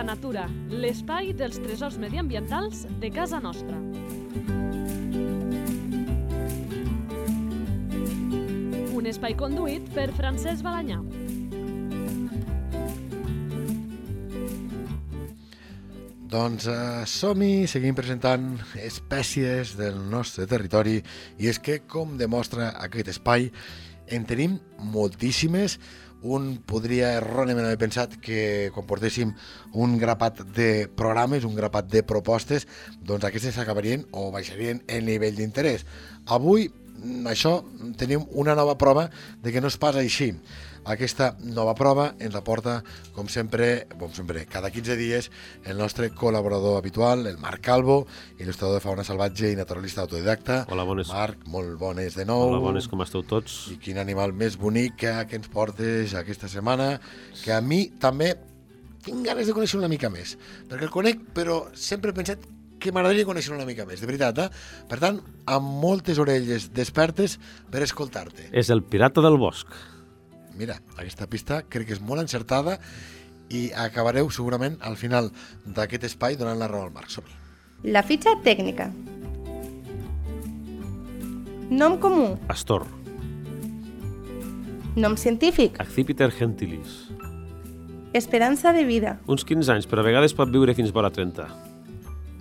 Habita Natura, l'espai dels tresors mediambientals de casa nostra. Un espai conduït per Francesc Balanyà. Doncs uh, som-hi, seguim presentant espècies del nostre territori i és que, com demostra aquest espai, en tenim moltíssimes. Un podria erròniament haver pensat que quan portéssim un grapat de programes, un grapat de propostes, doncs aquestes acabarien o baixarien el nivell d'interès. Avui, això, tenim una nova prova de que no és pas així. Aquesta nova prova ens aporta, com sempre, com sempre, cada 15 dies, el nostre col·laborador habitual, el Marc Calvo, il·lustrador de fauna salvatge i naturalista autodidacta. Hola, bones. Marc, molt bones de nou. Hola, bones, com esteu tots? I quin animal més bonic que, que ens portes aquesta setmana, que a mi també tinc ganes de conèixer una mica més, perquè el conec, però sempre he pensat que m'agradaria conèixer una mica més, de veritat, eh? Per tant, amb moltes orelles despertes per escoltar-te. És el pirata del bosc. Mira, aquesta pista crec que és molt encertada i acabareu segurament al final d'aquest espai donant la raó al Marc. som -hi. La fitxa tècnica. Nom comú. Astor. Nom científic. Accipiter gentilis. Esperança de vida. Uns 15 anys, però a vegades pot viure fins vora 30.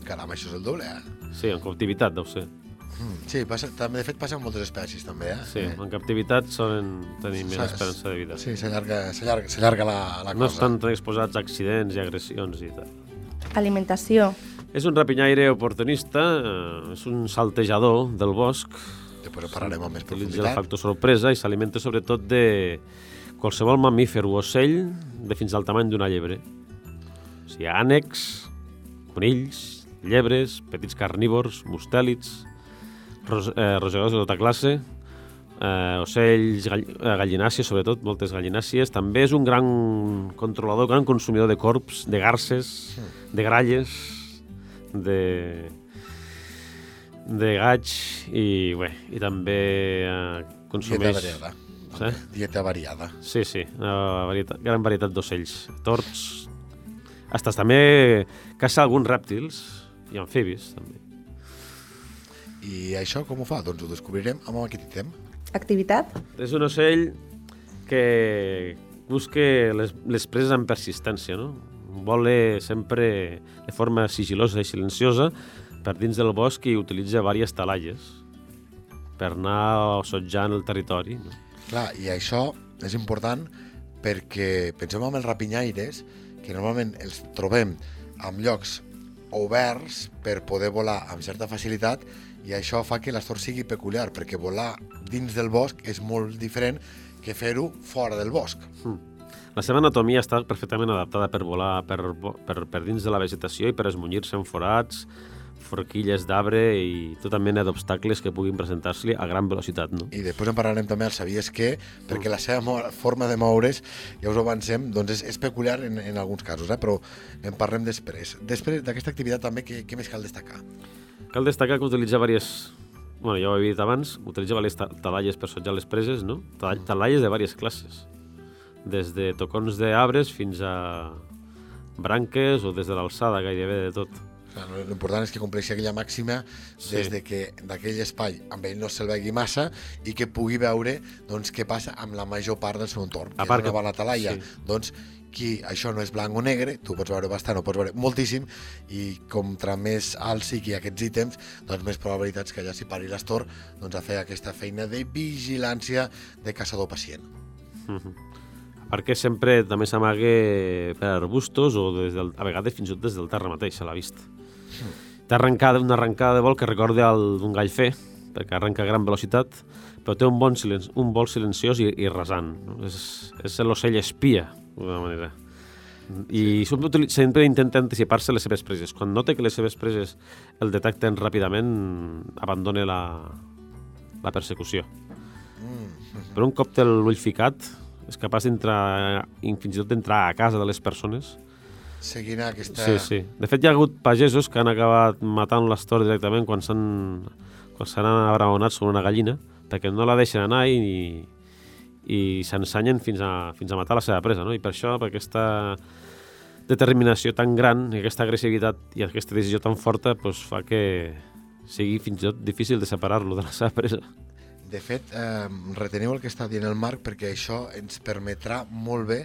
Caram, això és el doble, eh? Sí, en captivitat, deu ser. Mm, sí, passa, també, de fet passa en moltes espècies, també, eh? Sí, en captivitat solen tenir més esperança de vida. Sí, s'allarga s'allarga- s'allarga la, la No cosa. estan tan exposats a accidents i agressions i tal. Alimentació. És un rapinyaire oportunista, eh, és un saltejador del bosc, Després parlarem amb més utilitza el profunditat. factor sorpresa i s'alimenta sobretot de qualsevol mamífer o ocell de fins al tamany d'una llebre. O sigui, ànecs, conills, llebres, petits carnívors, mustèlids, ros, eh, rosegadors de tota classe, eh, ocells, gall, eh, gallinàcies, sobretot, moltes gallinàcies. També és un gran controlador, gran consumidor de corps, de garces, de gralles, de, de gaig i, bé, i també eh, Dieta consumeix... variada. Sí? Dieta variada. Sí, sí, una varietat, gran varietat d'ocells, torts, Hasta també caça alguns rèptils i amfibis, també. I això com ho fa? Doncs ho descobrirem amb aquest ítem. Activitat. És un ocell que busca les, les preses amb persistència, no? Vola sempre de forma sigilosa i silenciosa per dins del bosc i utilitza diverses talalles per anar sotjant el territori. No? Clar, i això és important perquè pensem en els rapinyaires, que normalment els trobem en llocs oberts per poder volar amb certa facilitat i això fa que l'astor sigui peculiar, perquè volar dins del bosc és molt diferent que fer-ho fora del bosc. La seva anatomia està perfectament adaptada per volar per, per, per dins de la vegetació i per esmunyir-se en forats, forquilles d'arbre i tota mena d'obstacles que puguin presentar-se a gran velocitat. No? I després en parlarem també al Sabies què, perquè la seva forma de moure's, ja us ho avancem, doncs és, és peculiar en, en alguns casos, eh? però en parlem després. Després d'aquesta activitat també, què, què més cal destacar? Cal destacar que utilitza diverses... Bueno, ja ho he dit abans, utilitza diverses ta- talalles per sotjar les preses, no? Tal- Talalles de diverses classes. Des de tocons d'arbres fins a branques o des de l'alçada gairebé de tot. L'important és que compleixi aquella màxima Sí. des de que d'aquell espai amb ell no se'l vegi massa i que pugui veure doncs, què passa amb la major part del seu entorn. A part una que- bona talaia. sí. Doncs qui això no és blanc o negre, tu pots veure bastant o pots veure moltíssim i contra més alt sigui aquests ítems, doncs més probabilitats que allà s'hi pari l'astor doncs, a fer aquesta feina de vigilància de caçador-pacient. Perquè sempre també s'amaga per arbustos o des del, a vegades fins i tot des del terra mateix, a la vista. Té arrencada, una arrencada de vol que recorda el d'un gall fer, perquè arrenca a gran velocitat, però té un bon silen un vol silenciós i, i rasant. No? És, és l'ocell espia, d'alguna manera. I sempre, sempre intenta anticipar-se les seves preses. Quan nota que les seves preses el detecten ràpidament, abandona la, la persecució. Però un cop té l'ull ficat, és capaç d'entrar, fins i tot d'entrar a casa de les persones. Seguint aquesta... Sí, sí. De fet, hi ha hagut pagesos que han acabat matant l'astor directament quan s'han quan s'han abraonat sobre una gallina, perquè no la deixen anar i, i s'ensenyen fins, a, fins a matar la seva presa, no? I per això, per aquesta determinació tan gran, i aquesta agressivitat i aquesta decisió tan forta pues, fa que sigui fins i tot difícil de separar-lo de la seva presa. De fet, eh, reteniu el que està dient el Marc perquè això ens permetrà molt bé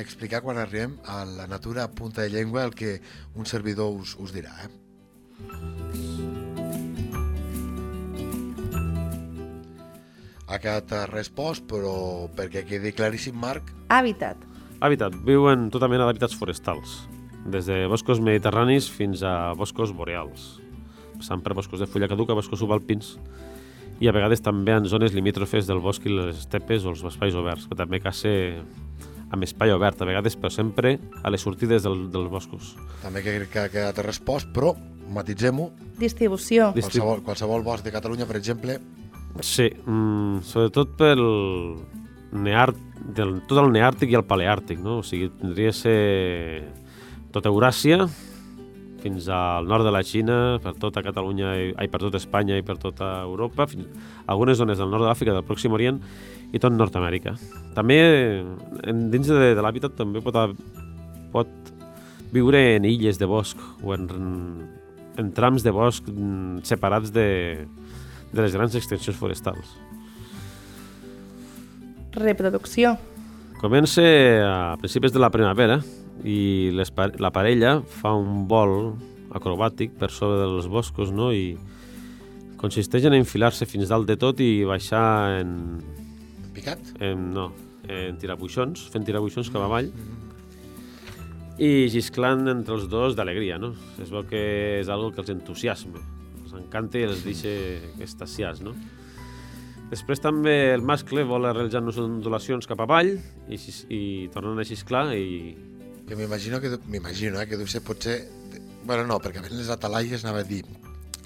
explicar quan arribem a la natura a punta de llengua el que un servidor us, us dirà. Eh? Ha quedat respost, però perquè quedi claríssim, Marc, Hàbitat. Hàbitat. Viu en tota mena d'hàbitats forestals, des de boscos mediterranis fins a boscos boreals, passant per boscos de fulla caduca, boscos subalpins, i a vegades també en zones limítrofes del bosc i les estepes o els espais oberts, que també caça amb espai obert, a vegades, però sempre a les sortides del, dels boscos. també que, que ha quedat respost, però matitzem-ho, Distribució. Dis- qualsevol, qualsevol bosc de Catalunya, per exemple, Sí, mm, sobretot pel neàrt, del, tot el neàrtic i el paleàrtic, no? O sigui, tindria ser tota Euràsia, fins al nord de la Xina, per tota Catalunya, i, ai, per tota Espanya i per tota Europa, fins, algunes zones del nord de l'Àfrica, del Pròxim Orient i tot Nord-Amèrica. També, en, dins de, de l'hàbitat, també pot, pot viure en illes de bosc o en, en trams de bosc mm, separats de, de les grans extensions forestals. Reproducció. Comença a principis de la primavera i les, la parella fa un vol acrobàtic per sobre dels boscos no? i consisteix en enfilar-se fins dalt de tot i baixar en, picat, en, no, en tirabuixons, fent tirabuixons cap avall i xisclant entre els dos d'alegria, no? Es veu que és algo que els entusiasma, els encanta i els deixa extasiats, no? Després també el mascle vol realitzar unes ondulacions cap avall i, i tornen a xisclar i... que m'imagino que, m'imagino, eh, que deu ser potser... Bueno, no, perquè a més les atalaies anava a dir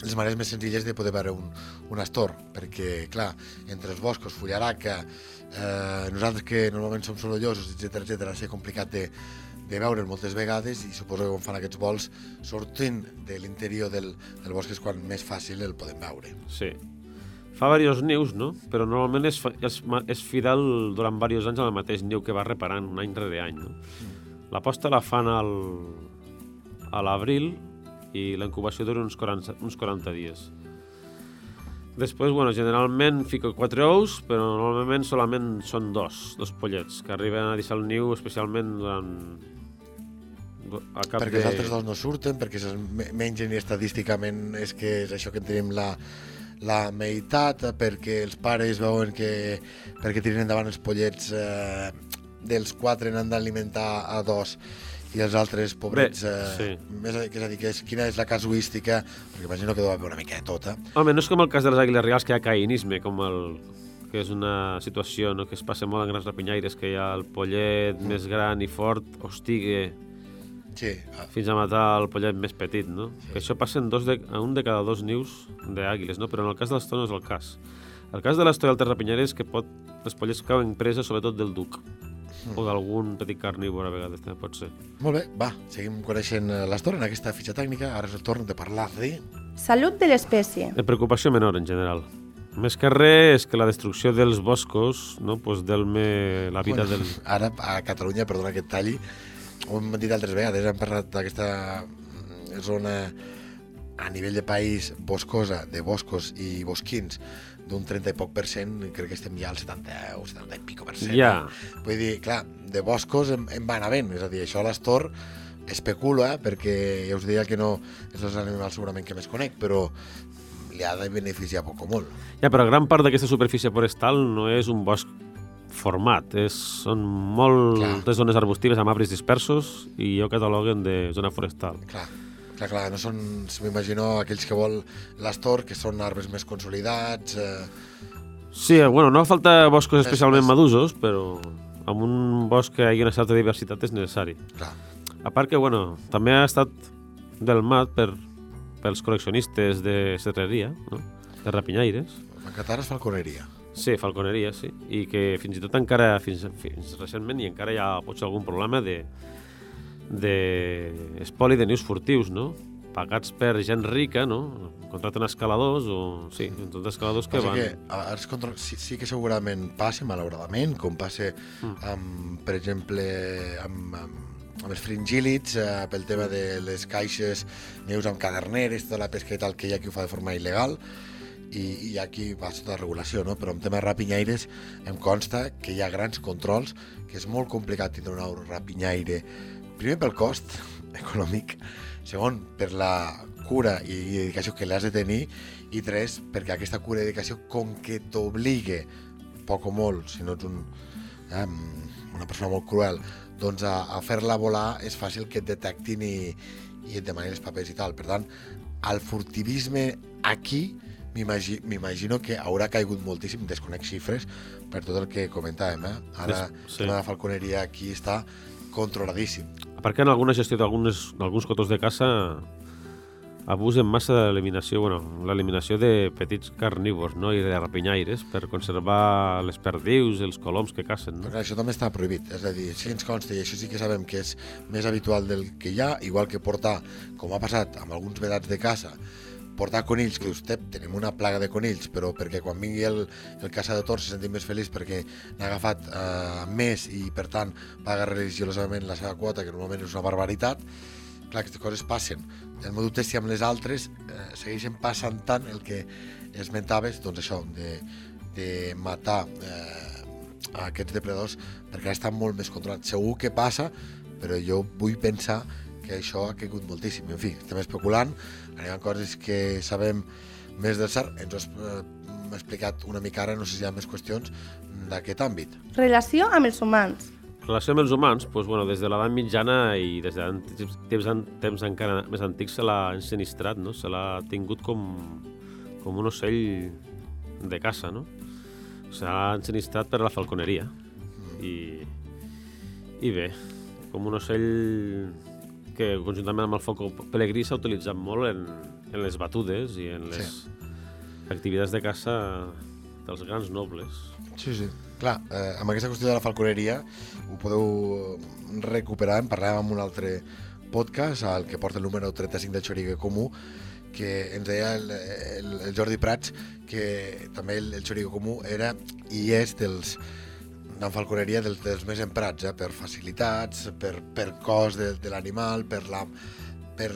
les maneres més senzilles de poder veure un, un astor, perquè, clar, entre els boscos, fullaraca, eh, nosaltres que normalment som sorollosos, etc etc, ser complicat de, de veure moltes vegades i suposo que quan fan aquests vols sortint de l'interior del, del bosc és quan més fàcil el podem veure. Sí. Fa diversos nius, no? Però normalment és, és, és fidel durant diversos anys al mateix niu que va reparant un any rere any, no? La posta la fan al, a l'abril i la incubació dura uns 40, uns 40 dies. Després, bueno, generalment fica quatre ous, però normalment solament són dos, dos pollets, que arriben a deixar el niu especialment durant... a cap perquè de... els altres dos no surten, perquè me- mengen i estadísticament és que és això que en tenim la, la meitat, perquè els pares veuen que perquè tiren endavant els pollets eh, dels quatre n'han d'alimentar a dos i els altres pobrets Bé, eh, sí. més, a- que és a dir, que és, quina és la casuística perquè imagino que deu haver una mica de tota Home, no és com el cas de les àguiles reals, que hi ha caïnisme, com el que és una situació no? que es passa molt en grans rapinyaires, que hi ha el pollet més gran i fort hostigue sí, ah, fins a matar el pollet més petit, no? Que això passa en, dos de, en un de cada dos nius d'àguiles, no? Però en el cas de l'estó no és el cas. El cas de l'estó i altres rapinyaires és que pot, les pollets cauen presa sobretot del duc o d'algun petit carnívor a vegades també pot ser. molt bé, va, seguim coneixent eh, l'Astor en aquesta fitxa tècnica, ara és el torn de parlar de... Salut de l'espècie. De preocupació menor, en general. Més que res és que la destrucció dels boscos no, pues, delme la vida Bueno, del... Ara, a Catalunya, perdona que et talli, ho hem dit altres vegades, hem parlat d'aquesta mm, zona a nivell de país boscosa, de boscos i bosquins, d'un 30 i poc per cent, crec que estem ja al 70 o 70 i pico per cent. Ja. eh? Vull dir, clar, de boscos en, en van havent, és a dir, això l'Astor especula, eh, perquè ja us deia que no és els animals segurament que més conec, però li ha de beneficiar poc o molt. Ja, però gran part d'aquesta superfície forestal no és un bosc format, és, són moltes zones arbustives amb arbres dispersos i jo cataloguen de zona forestal. Clar, clar, clar, no són, m'imagino, aquells que vol l'Astor, que són arbres més consolidats, eh, Sí, bueno, no fa falta boscos especialment és- madurs, però amb un bosc que hi hagi una certa diversitat és necessari. clar. A part que, bueno, també ha estat delmat per, pels col·leccionistes de serreria, no? de rapinyaires, En català és falconeria. Sí, falconeria, sí. I que fins i tot encara, fins, fins recentment, i encara hi ha potser algun problema de, de espoli de nius furtius, no? Pagats per gent rica, no? Contraten escaladors o... Sí, tot escaladors que Passa van... que a- ara es control... sí, sí que segurament passa, malauradament, com passa Mm. amb, per exemple, amb, amb amb els fringílids, eh, pel tema de les caixes neus amb caderneres, tota la pesca i tal, que hi ha qui ho fa de forma il·legal, i, i qui va sota regulació, no? però en tema de rapinyaires em consta que hi ha grans controls, que és molt complicat tindre un rapinyaire, primer pel cost econòmic, segon per la cura i dedicació que l'has de tenir, i tres, perquè aquesta cura i dedicació, com que t'obligue, poc o molt, si no ets un, eh, una persona molt cruel, doncs a, a fer-la volar és fàcil que et detectin i, i et demanin els papers i tal. Per tant, el furtivisme aquí m'imagi- m'imagino que haurà caigut moltíssim, desconec xifres, per tot el que comentàvem. Eh? Ara, sí. de falconeria aquí està controladíssim. A part que en alguna gestió d'alguns d'alguns cotos de caça abusen massa de l'eliminació, bueno, l'eliminació de petits carnívors no? i de rapinyaires per conservar les perdius, els coloms que cacen. No? Però això també està prohibit, és a dir, si ens consta, i això sí que sabem que és més habitual del que hi ha, igual que portar, com ha passat amb alguns vedats de caça, portar conills, que dius, "Tep, tenim una plaga de conills, però perquè quan vingui el, el caçador se senti més feliç perquè n'ha agafat eh, més i, per tant, paga religiosament la seva quota, que normalment és una barbaritat, clar, aquestes coses passen. El meu dubte és si amb les altres eh, segueixen passant tant el que esmentaves, doncs això, de, de matar eh, aquests depredadors perquè ara estan molt més controlats. Segur que passa, però jo vull pensar que això ha caigut moltíssim. En fi, estem especulant, anem a coses que sabem més del cert. Ens ho has eh, explicat una mica ara, no sé si hi ha més qüestions d'aquest àmbit. Relació amb els humans. relació amb els humans, doncs, bueno, des de l'edat mitjana i des de temps, temps, temps encara més antics se l'ha ensinistrat, no? se l'ha tingut com, com un ocell de caça, no? Se l'ha ensinistrat per la falconeria. I, I bé, com un ocell que conjuntament amb el falcó pelegrí s'ha utilitzat molt en, en les batudes i en les activitats de caça dels grans nobles. Sí, sí. Clar, eh, amb aquesta qüestió de la falconeria ho podeu recuperar, en parlàvem en un altre podcast, el que porta el número 35 del Xorigue Comú, que ens deia el, el, el Jordi Prats que també el, el Xorigue Comú era i és dels en falconeria dels, dels més emprats, eh? per facilitats, per, per cos de, de l'animal, per, la, per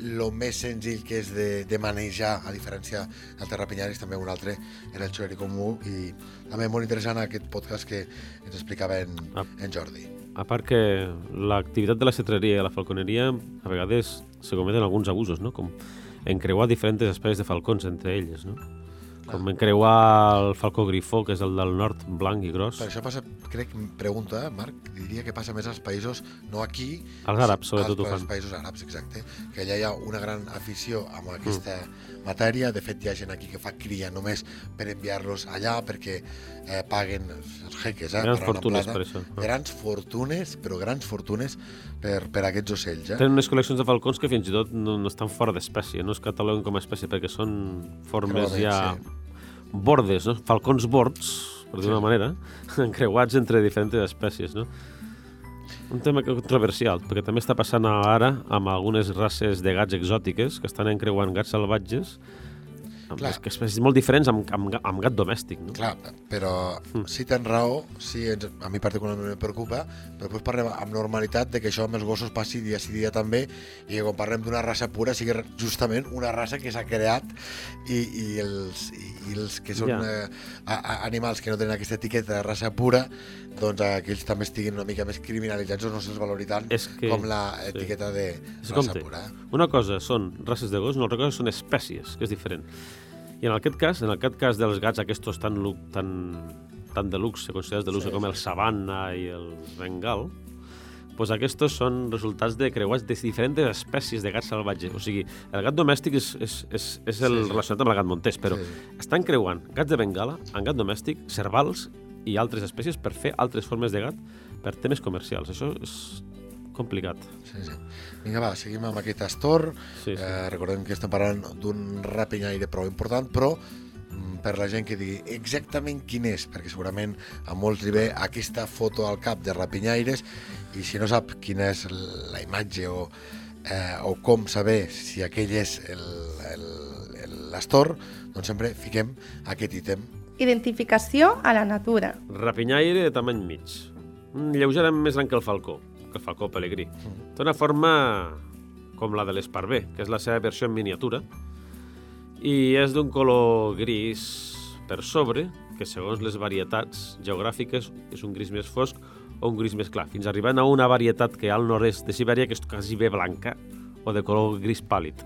lo més senzill que és de, de manejar, a diferència del terrapinyaris, també un altre era el Xori Comú, i també molt interessant aquest podcast que ens explicava en, Ah. en Jordi. A part que l'activitat de la cetreria i la falconeria a vegades se cometen alguns abusos, no? com encreuar diferents espècies de falcons entre elles, no? Com encreuar el falcó grifó, que és el del nord, blanc i gros, Per això passa, crec, pregunta, Marc, diria que passa més als països, no aquí... Els àrabs, sobretot, ho als, fan. als països àrabs, exacte, que allà hi ha una gran afició amb aquesta matèria, de fet hi ha gent aquí que fa cria només per enviar-los allà perquè eh, paguen els jeques, eh, Grans fortunes plata. per això. Grans fortunes, però grans fortunes per, per aquests ocells, eh? Tenen unes col·leccions de falcons que fins i tot no, no estan fora d'espècie, no es cataloguen com a espècie perquè són formes ja sí. Bordes, no? falcons bords, per dir una manera, encreuats entre diferents espècies. No? Un tema controversial, perquè també està passant ara amb algunes races de gats exòtiques que estan encreuant gats salvatges Clar. es- que espècies molt diferents amb, amb, amb gat domèstic. No? Clar, però si tens raó, sí, ens, a mi particularment em preocupa, però després parlem amb normalitat de que això amb els gossos passi dia sí dia també i que quan parlem d'una raça pura sigui justament una raça que s'ha creat i, i, els, i, i els que són Ja. eh, a, a, animals que no tenen aquesta etiqueta de raça pura doncs que ells també estiguin una mica més criminalitzats o no se'ls valori tant És que- com la sí. etiqueta de És raça compte, pura. una cosa són races de gos, una altra cosa són espècies, que és diferent. I en aquest cas, en aquest cas dels gats aquests tan, tan, tan de luxe, considerats de luxe Sí, com el sabana i el bengal, pues aquests són resultats de creuats de diferents espècies de gat salvatge. O sigui, el gat domèstic és, és, és, és el Sí, sí. relacionat amb el gat montés, però Sí, sí. estan creuant gats de bengala amb gat domèstic, cervals i altres espècies per fer altres formes de gat per temes comercials. Això és complicat. Sí, sí. Vinga, va, seguim amb aquest Astor. Sí, sí. Eh, recordem que estem parlant d'un rapinyaire prou important, però mm, per la gent que digui exactament quin és, perquè segurament a molts li ve aquesta foto al cap de rapinyaires i si no sap quina és la imatge o, eh, o com saber si aquell és el- el- el- l'Astor, doncs sempre fiquem aquest ítem. Identificació a la natura. Rapinyaire de tamany mig. Lleugerament més gran que el falcó. Que el falcó pelegrí. Té una forma com la de l'esparver, que és la seva versió en miniatura, i és d'un color gris per sobre, que segons les varietats geogràfiques és un gris més fosc o un gris més clar, fins arribant a una varietat que hi ha al nord-est de Sibèria que és quasi bé blanca o de color gris pàl·lid.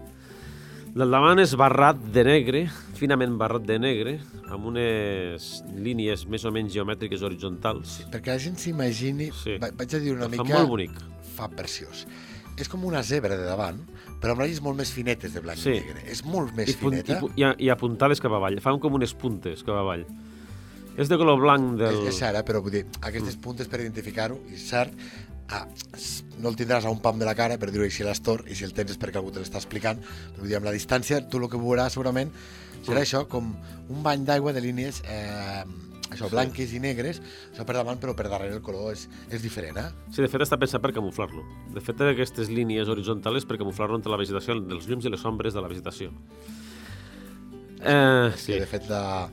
Del davant és barrat de negre, finament barrat de negre, amb unes línies més o menys geomètriques horitzontals. Perquè la gent s'imagini, Sí. va- vaig a dir una Fa mica... molt bonic. Fa preciós. És com una zebra de davant, però amb ratlles molt més finetes de blanc Sí. i negre. És molt més I, i, fineta. i, a- i apuntades cap avall. Fan com unes puntes cap avall. És de color blanc del... És, és cert, eh? però vull dir, aquestes puntes per identificar-ho, i és cert, ah, s- no el tindràs a un pam de la cara, per dir-ho així a l'astor, i si el tens és perquè algú te l'està explicant, però vull dir, amb la distància, tu el que veuràs segurament serà això, com un bany d'aigua de línies eh, això, blanques i negres, això per davant, però per darrere el color és, és diferent, eh? Sí, de fet està pensat per camuflar-lo. De fet, aquestes línies horitzontals per camuflar-lo entre la vegetació, dels llums i les ombres de la vegetació. Eh, Sí. sí, De fet, la,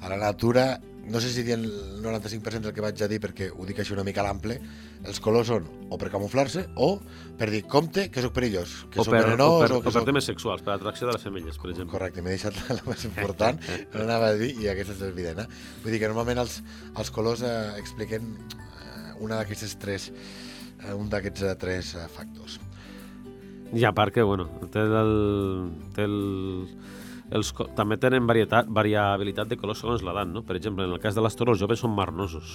a la natura, no sé si dir el 95% del que vaig a dir, perquè ho dic així una mica a l'ample, els colors són o per camuflar-se o per dir, compte, que sóc perillós, que o sóc per, o venenós, per, o o que per soc... temes sexuals, per atracció de les femelles, per exemple. Correcte, m'he deixat la, la més important, no anava a dir, i aquesta és evident. Eh? Vull dir que normalment els, els colors eh, expliquen eh, una d'aquestes tres, eh, un d'aquests eh, tres eh, factors. I a part que, bueno, té el... Té el els, també tenen varietat, variabilitat de colors segons l'edat, no? Per exemple, en el cas de les torres, els joves són marnosos.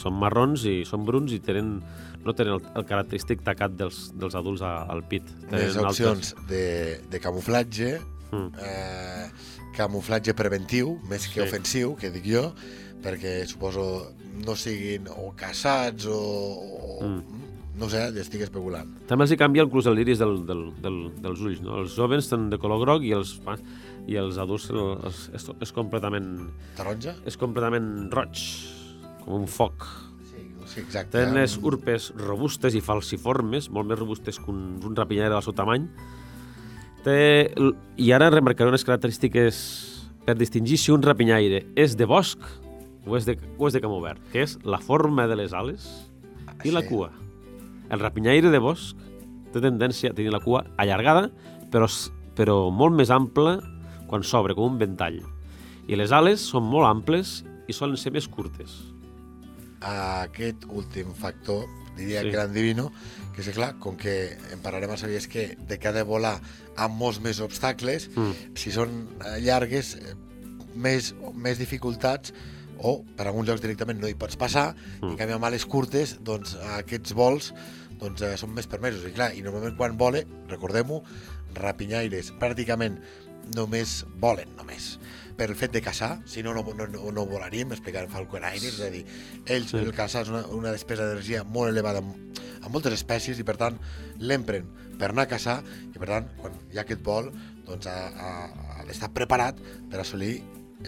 Són marrons i són bruns i tenen, no tenen el, el característic tacat dels, dels adults a, al pit. Tenen opcions de, de camuflatge, Mm. eh, camuflatge preventiu, més que Sí. ofensiu, que dic jo, perquè suposo no siguin o caçats o... o Mm. No sé, estic especulant. També els hi canvia el iris del, del, del, dels ulls, no? Els joves tenen de color groc i els, i els adults el- els, és, és, completament, Taronja? és completament roig, com un foc. Sí, sí exacte. Tenen les urpes robustes i falciformes, molt més robustes que un, un rapinyaire del seu tamany. Té, I ara remarcaré unes característiques per distingir si un rapinyaire és de bosc o és de, o és de camp obert, que és la forma de les ales i la Sí. cua. El rapinyaire de bosc té tendència a tenir la cua allargada, però, però molt més ampla quan s'obre, com un ventall. I les ales són molt amples i solen ser més curtes. Aquest últim factor, diria Sí. que l'endivino, que és que, clar, com que en parlarem a saber, és que de de volar amb molts més obstacles, Mm. si són eh, llargues, eh, més, més dificultats, o per alguns llocs directament no hi pots passar, mm. i en canvi amb ales curtes, doncs aquests vols doncs, eh, són més permesos. I clar, i normalment quan vole, recordem-ho, rapinyaires pràcticament només volen, només per el fet de caçar, si no, no, no, no, volaríem, explicant falconaires, és a dir, ells, Sí. el caçar és una, una despesa d'energia molt elevada amb moltes espècies i per tant l'empren per anar a caçar i per tant quan hi ha aquest vol doncs ha, ha, ha d'estar preparat per assolir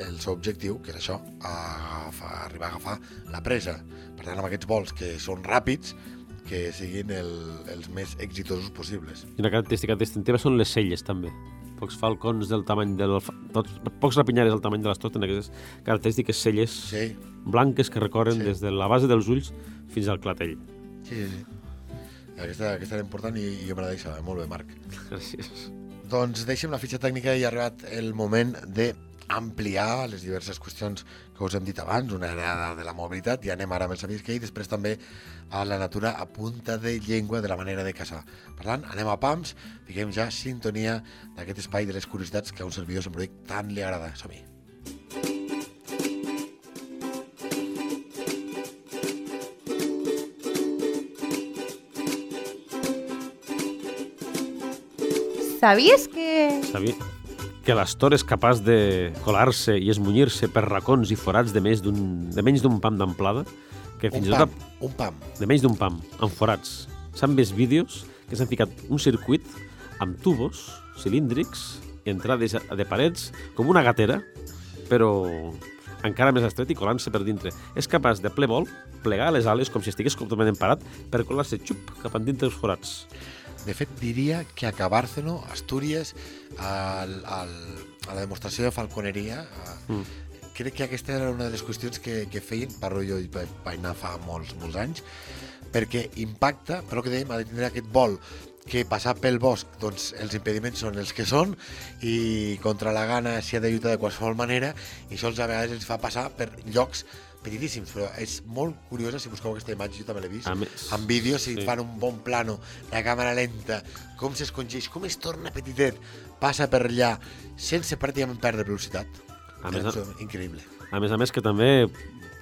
el seu objectiu, que és això, agafar, arribar a agafar la presa. Per tant, amb aquests vols que són ràpids, que siguin el, els més exitosos possibles. I una característica distintiva són les celles, també. Pocs falcons del tamany del... Tots, pocs rapinyares del tamany de les tot tenen aquestes característiques celles Sí, blanques que recorren Sí. des de la base dels ulls fins al clatell. sí, sí. sí. Aquesta, aquesta era important i, i jo me la deixava. Molt bé, Marc. Gràcies. Doncs deixem la fitxa tècnica i ha arribat el moment de ampliar les diverses qüestions que us hem dit abans, una era de la mobilitat, i anem ara amb el Sabis i després també a la natura a punta de llengua de la manera de caçar. Per tant, anem a PAMS, fiquem ja sintonia d'aquest espai de les curiositats que a un servidor sempre dic tant li agrada. Som-hi. Sabies que... Sabia que l'astor és capaç de colar-se i esmunyir-se per racons i forats de, més de menys d'un pam d'amplada? Que Un fins i pam, tot... un pam. De menys d'un pam, amb forats. S'han vist vídeos que s'han ficat un circuit amb tubos cilíndrics i entrades de parets com una gatera, però encara més estret i colant-se per dintre. És capaç de ple vol plegar les ales com si estigués completament parat per colar-se xup cap endintre dels forats. De fet, diria que a Cabárceno, Astúries, al, al, a la demostració de falconeria, a, Mm. crec que aquesta era una de les qüestions que, que feien, parlo jo, i vaig anar fa molts, molts anys, perquè impacta, però que dèiem, ha de tindre aquest vol que passar pel bosc, doncs els impediments són els que són i contra la gana s'hi ha de lluitar de qualsevol manera i això a vegades ens fa passar per llocs petitíssims, però és molt curiosa si busqueu aquesta imatge, jo també l'he vist A més, en vídeo, si sí. fan un bon plano la càmera lenta, com s'escongeix com es torna petitet, passa per allà sense pràcticament perdre velocitat A més, és increïble a més a més que també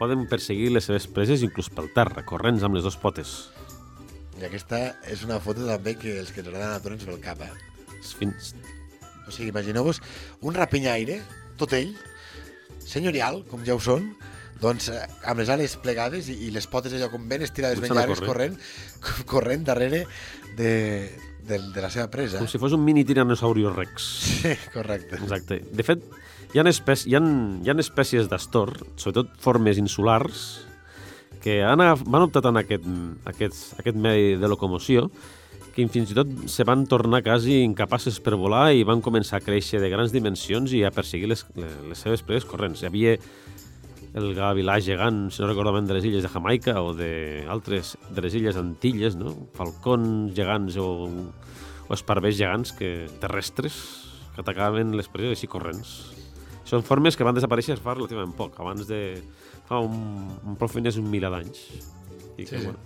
poden perseguir les seves preses inclús pel terra, corrents amb les dues potes. i aquesta és una foto també que els que ens agrada la natura ens ve al cap eh? Fins... O sigui, imagineu-vos un rapinyaire, tot ell, senyorial, com ja ho són, doncs eh, amb les ales plegades i, i les potes allò com ben estirades, ben llargues, corrent, corrent darrere de, de, de la seva presa. Com si fos un mini tiranosaurius rex. Sí, correcte. Exacte. De fet, hi ha, espècies, hi ha, hi ha espècies d'astor, sobretot formes insulars, que han, van optat en aquest, aquest, aquest medi de locomoció que fins i tot se van tornar quasi incapaces per volar i van començar a créixer de grans dimensions i a perseguir les, les seves preses corrents. Hi havia el gavilà gegant, si no recordo malament, de les illes de Jamaica o d'altres de les illes Antilles, no? falcons gegants o, o esparvers gegants que, terrestres que atacaven les preses així corrents. Són formes que van desaparèixer fa relativament poc, abans de... fa un, un prou més un miler d'anys. I que, Sí, sí. bueno,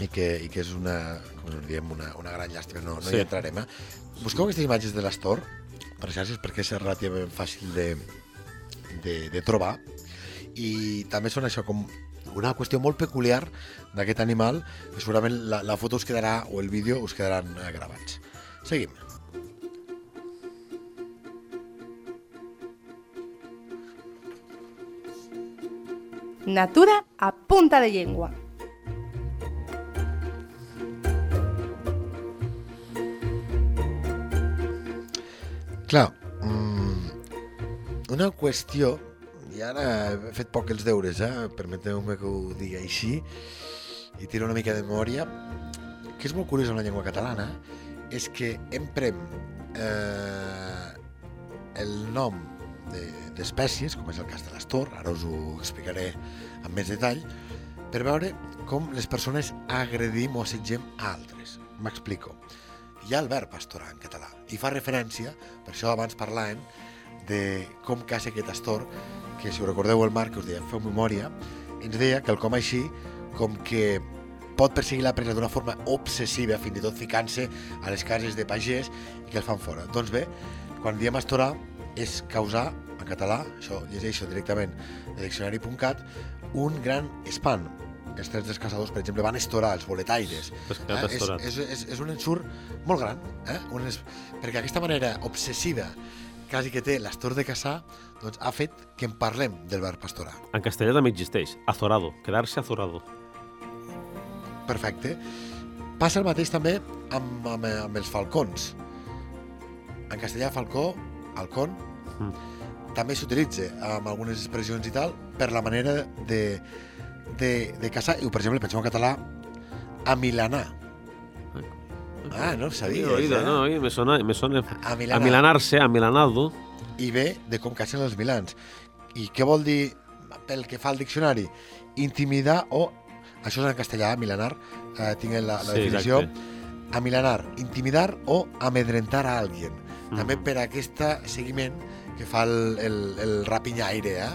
I que, i que és una, com diem, una, una gran llàstima, no, no Sí. hi entrarem. Eh? Busqueu aquestes imatges de l'Astor per xarxes perquè és relativament fàcil de, de, de trobar i també són això com una qüestió molt peculiar d'aquest animal que segurament la, la foto us quedarà o el vídeo us quedaran eh, gravats. Seguim. Natura a punta de llengua. Clar, una qüestió, i ara he fet poc els deures, eh? permeteu-me que ho digui així, i tiro una mica de memòria, que és molt curiós en la llengua catalana, és que emprem eh, el nom de- d'espècies, com és el cas de l'astor, ara us ho explicaré amb més detall, per veure com les persones agredim o assetgem a altres. M'explico. Hi ha el verb pastorar en català i fa referència, per això abans parlàvem, de com caça aquest astor, que si ho recordeu el Marc, que us deia, feu memòria, ens deia que el com així, com que pot perseguir la presa d'una forma obsessiva, fins i tot ficant-se a les cases de pagès i que el fan fora. Doncs bé, quan diem astorar és causar, en català, això llegeixo directament de diccionari.cat, un gran espant. Els trets dels caçadors, per exemple, van estorar els boletaires. Eh, és, és, és, és un ensurt molt gran, eh? un es... perquè aquesta manera obsessiva quasi que té l'astor de caçar, doncs ha fet que en parlem del verb pastorar. En castellà també existeix, azorado, quedar-se azorado. Perfecte. Passa el mateix també amb, amb, amb els falcons. En castellà, falcó, halcón, Mm. també s'utilitza amb algunes expressions i tal per la manera de, de, de caçar. I, per exemple, penseu en català, amilanar. Ah, no ho sabies, He oído, eh? no, oye, me suena, me suena A a milanar. milanarse, a milanado. i ve de com caixen els milans. I què vol dir, pel que fa al diccionari, intimidar o, això és en castellà, milanar, eh, tinc la, la Sí, definició, exacte. amilanar, intimidar o amedrentar a alguien. Mhm. També per aquest seguiment que fa el, el, el rapinyaire, eh?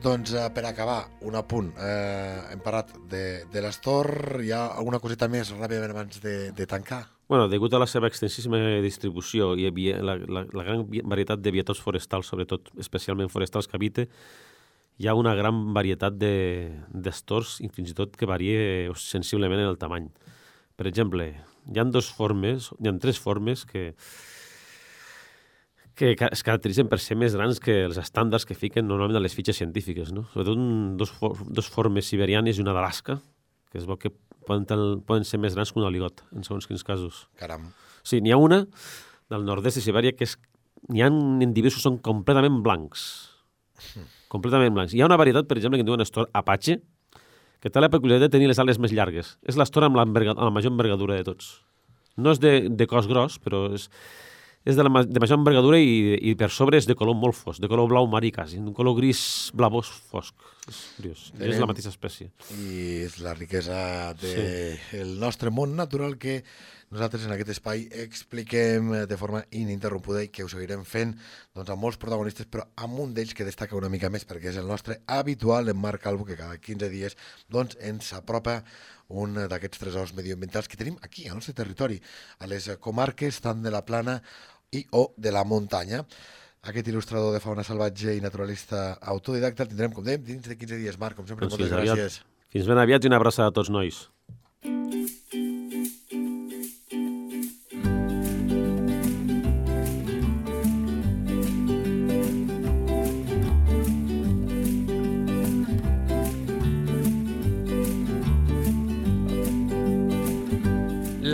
Doncs eh, per acabar, un apunt. Eh, hem parlat de, de l'Astor, hi ha alguna coseta més ràpidament abans de, de tancar? Bueno, degut a la seva extensíssima distribució i la, la, la gran varietat de biotops forestals, sobretot especialment forestals que habita, hi ha una gran varietat de- d'estors i fins i tot que varia sensiblement en el tamany. Per exemple, hi han dos formes, hi han tres formes que, que es caracteritzen per ser més grans que els estàndards que fiquen normalment a les fitxes científiques. No? Sobretot un, dos, for, dos formes siberianes i una d'Alaska, que es veu que poden, tel- poden ser més grans que un aligot, en segons quins casos. Caram. Sí, n'hi ha una del nord-est de Sibèria que és... N'hi ha individus que són completament blancs. Completament blancs. Hi ha una varietat, per exemple, que en diuen estor Apache, que té la peculiaritat de tenir les ales més llargues. És l'estor amb, amb la major envergadura de tots. No és de, de cos gros, però és, és de, la, de major envergadura i, i per sobre és de color molt fosc, de color blau marí quasi, un color gris blavós fosc. És curiós. I és Tenim- la mateixa espècie. i és la riquesa del de el nostre món natural que nosaltres en aquest espai expliquem de forma ininterrompuda i que ho seguirem fent doncs, amb molts protagonistes, però amb un d'ells que destaca una mica més perquè és el nostre habitual, en Marc Calvo, que cada 15 dies doncs, ens apropa un d'aquests tresors medioambientals que tenim aquí, al nostre territori, a les comarques tant de la plana i o de la muntanya. Aquest il·lustrador de fauna salvatge i naturalista autodidacta el tindrem, com dèiem, dins de 15 dies. Marc, com sempre, Doncs moltes fins aviat. gràcies. Fins ben aviat i una abraçada a tots, nois.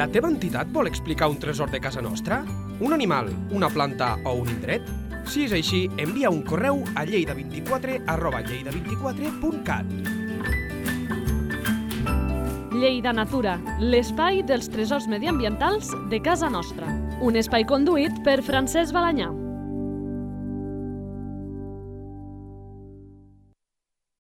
La teva entitat vol explicar un tresor de casa nostra? Un animal, una planta o un indret? Si és així, envia un correu a lleida24 arroba lleida24.cat. Lleida Natura, l'espai dels tresors mediambientals de casa nostra. Un espai conduït per Francesc Balanyà.